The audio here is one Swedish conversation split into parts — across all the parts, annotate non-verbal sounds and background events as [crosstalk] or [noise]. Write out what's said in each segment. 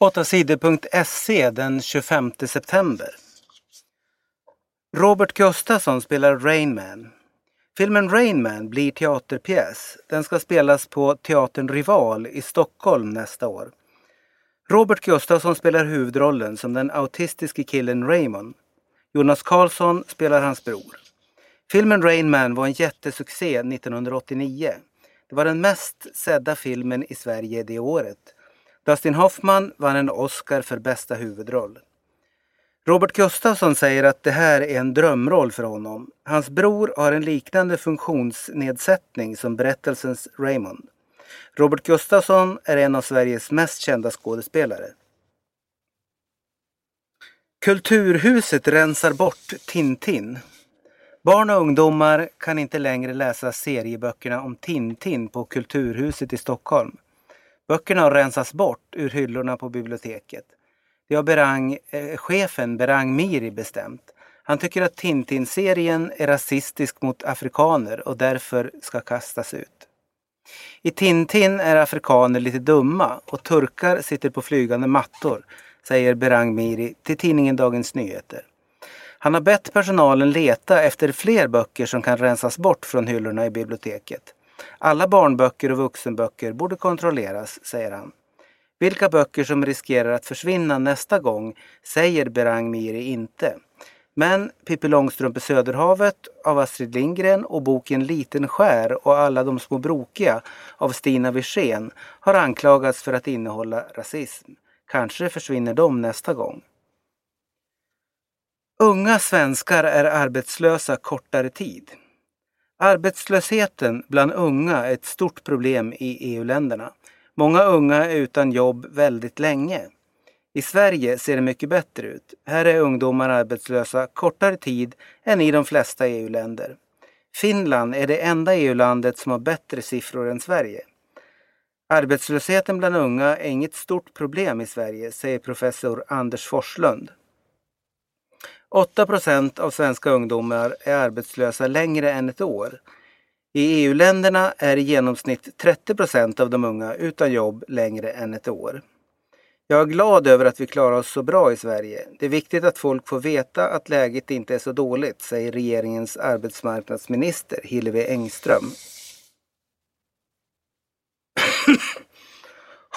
8sidor.se den 25 september. Robert Gustafsson spelar Rain Man. Filmen Rain Man blir teaterpjäs. Den ska spelas på Teatern Rival i Stockholm nästa år. Robert Gustafsson spelar huvudrollen som den autistiske killen Raymond. Jonas Karlsson spelar hans bror. Filmen Rain Man var en jättesuccé 1989. Det var den mest sedda filmen i Sverige det året. Dustin Hoffman vann en Oscar för bästa huvudroll. Robert Gustafsson säger att det här är en drömroll för honom. Hans bror har en liknande funktionsnedsättning som berättelsens Raymond. Robert Gustafsson är en av Sveriges mest kända skådespelare. Kulturhuset rensar bort Tintin. Barn och ungdomar kan inte längre läsa serieböckerna om Tintin på Kulturhuset i Stockholm. Böckerna har rensats bort ur hyllorna på biblioteket. Det har Berang, eh, chefen Berang Miri bestämt. Han tycker att Tintin-serien är rasistisk mot afrikaner och därför ska kastas ut. I Tintin är afrikaner lite dumma och turkar sitter på flygande mattor, säger Berang Miri till tidningen Dagens Nyheter. Han har bett personalen leta efter fler böcker som kan rensas bort från hyllorna i biblioteket. Alla barnböcker och vuxenböcker borde kontrolleras, säger han. Vilka böcker som riskerar att försvinna nästa gång säger Berang Miri inte. Men Pippi Långstrump i Söderhavet av Astrid Lindgren och boken Liten skär och Alla de små brokiga av Stina Wirsén har anklagats för att innehålla rasism. Kanske försvinner de nästa gång. Unga svenskar är arbetslösa kortare tid. Arbetslösheten bland unga är ett stort problem i EU-länderna. Många unga är utan jobb väldigt länge. I Sverige ser det mycket bättre ut. Här är ungdomar arbetslösa kortare tid än i de flesta EU-länder. Finland är det enda EU-landet som har bättre siffror än Sverige. Arbetslösheten bland unga är inget stort problem i Sverige, säger professor Anders Forslund. 8 procent av svenska ungdomar är arbetslösa längre än ett år. I EU-länderna är i genomsnitt 30 procent av de unga utan jobb längre än ett år. Jag är glad över att vi klarar oss så bra i Sverige. Det är viktigt att folk får veta att läget inte är så dåligt, säger regeringens arbetsmarknadsminister Hillevi Engström. [coughs]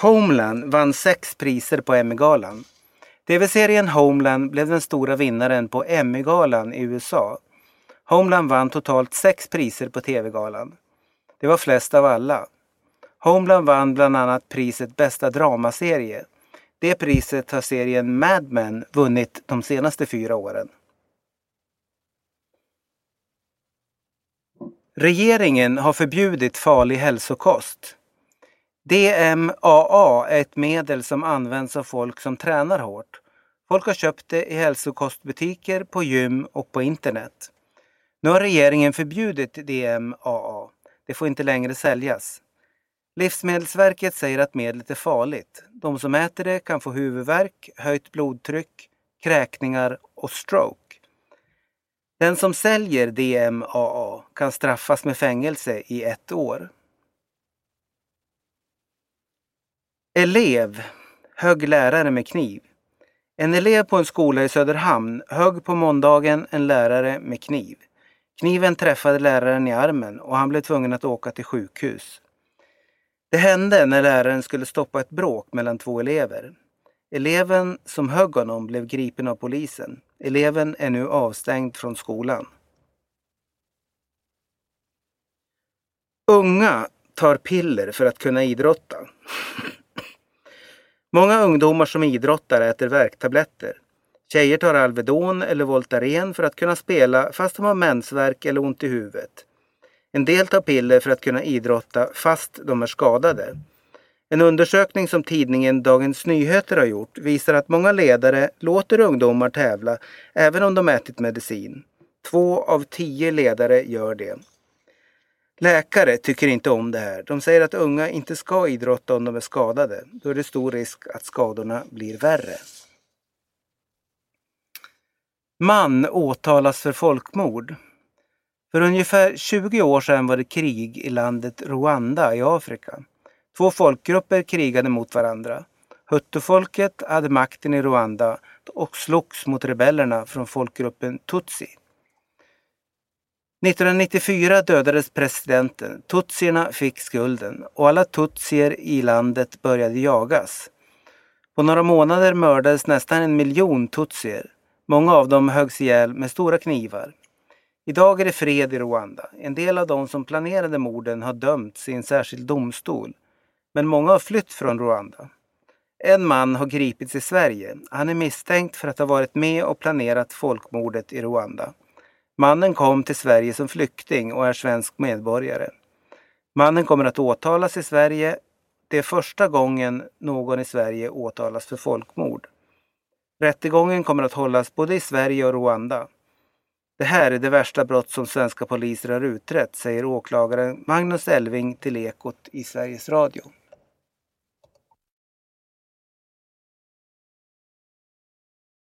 Homeland vann sex priser på Emmy-galan. TV-serien Homeland blev den stora vinnaren på Emmy-galan i USA. Homeland vann totalt sex priser på TV-galan. Det var flest av alla. Homeland vann bland annat priset Bästa dramaserie. Det priset har serien Mad Men vunnit de senaste fyra åren. Regeringen har förbjudit farlig hälsokost. DMAA är ett medel som används av folk som tränar hårt. Folk har köpt det i hälsokostbutiker, på gym och på internet. Nu har regeringen förbjudit DMAA. Det får inte längre säljas. Livsmedelsverket säger att medlet är farligt. De som äter det kan få huvudvärk, höjt blodtryck, kräkningar och stroke. Den som säljer DMAA kan straffas med fängelse i ett år. Elev högg lärare med kniv. En elev på en skola i Söderhamn högg på måndagen en lärare med kniv. Kniven träffade läraren i armen och han blev tvungen att åka till sjukhus. Det hände när läraren skulle stoppa ett bråk mellan två elever. Eleven som högg honom blev gripen av polisen. Eleven är nu avstängd från skolan. Unga tar piller för att kunna idrotta. Många ungdomar som idrottar äter värktabletter. Tjejer tar Alvedon eller Voltaren för att kunna spela fast de har mensvärk eller ont i huvudet. En del tar piller för att kunna idrotta fast de är skadade. En undersökning som tidningen Dagens Nyheter har gjort visar att många ledare låter ungdomar tävla även om de ätit medicin. Två av tio ledare gör det. Läkare tycker inte om det här. De säger att unga inte ska idrotta om de är skadade. Då är det stor risk att skadorna blir värre. Man åtalas för folkmord. För ungefär 20 år sedan var det krig i landet Rwanda i Afrika. Två folkgrupper krigade mot varandra. Hutufolket hade makten i Rwanda och slogs mot rebellerna från folkgruppen tutsi. 1994 dödades presidenten, tutsierna fick skulden och alla tutsier i landet började jagas. På några månader mördades nästan en miljon tutsier. Många av dem höggs ihjäl med stora knivar. Idag är det fred i Rwanda. En del av de som planerade morden har dömts i en särskild domstol. Men många har flytt från Rwanda. En man har gripits i Sverige. Han är misstänkt för att ha varit med och planerat folkmordet i Rwanda. Mannen kom till Sverige som flykting och är svensk medborgare. Mannen kommer att åtalas i Sverige. Det är första gången någon i Sverige åtalas för folkmord. Rättegången kommer att hållas både i Sverige och Rwanda. Det här är det värsta brott som svenska poliser har utrett, säger åklagaren Magnus Elving till Ekot i Sveriges Radio.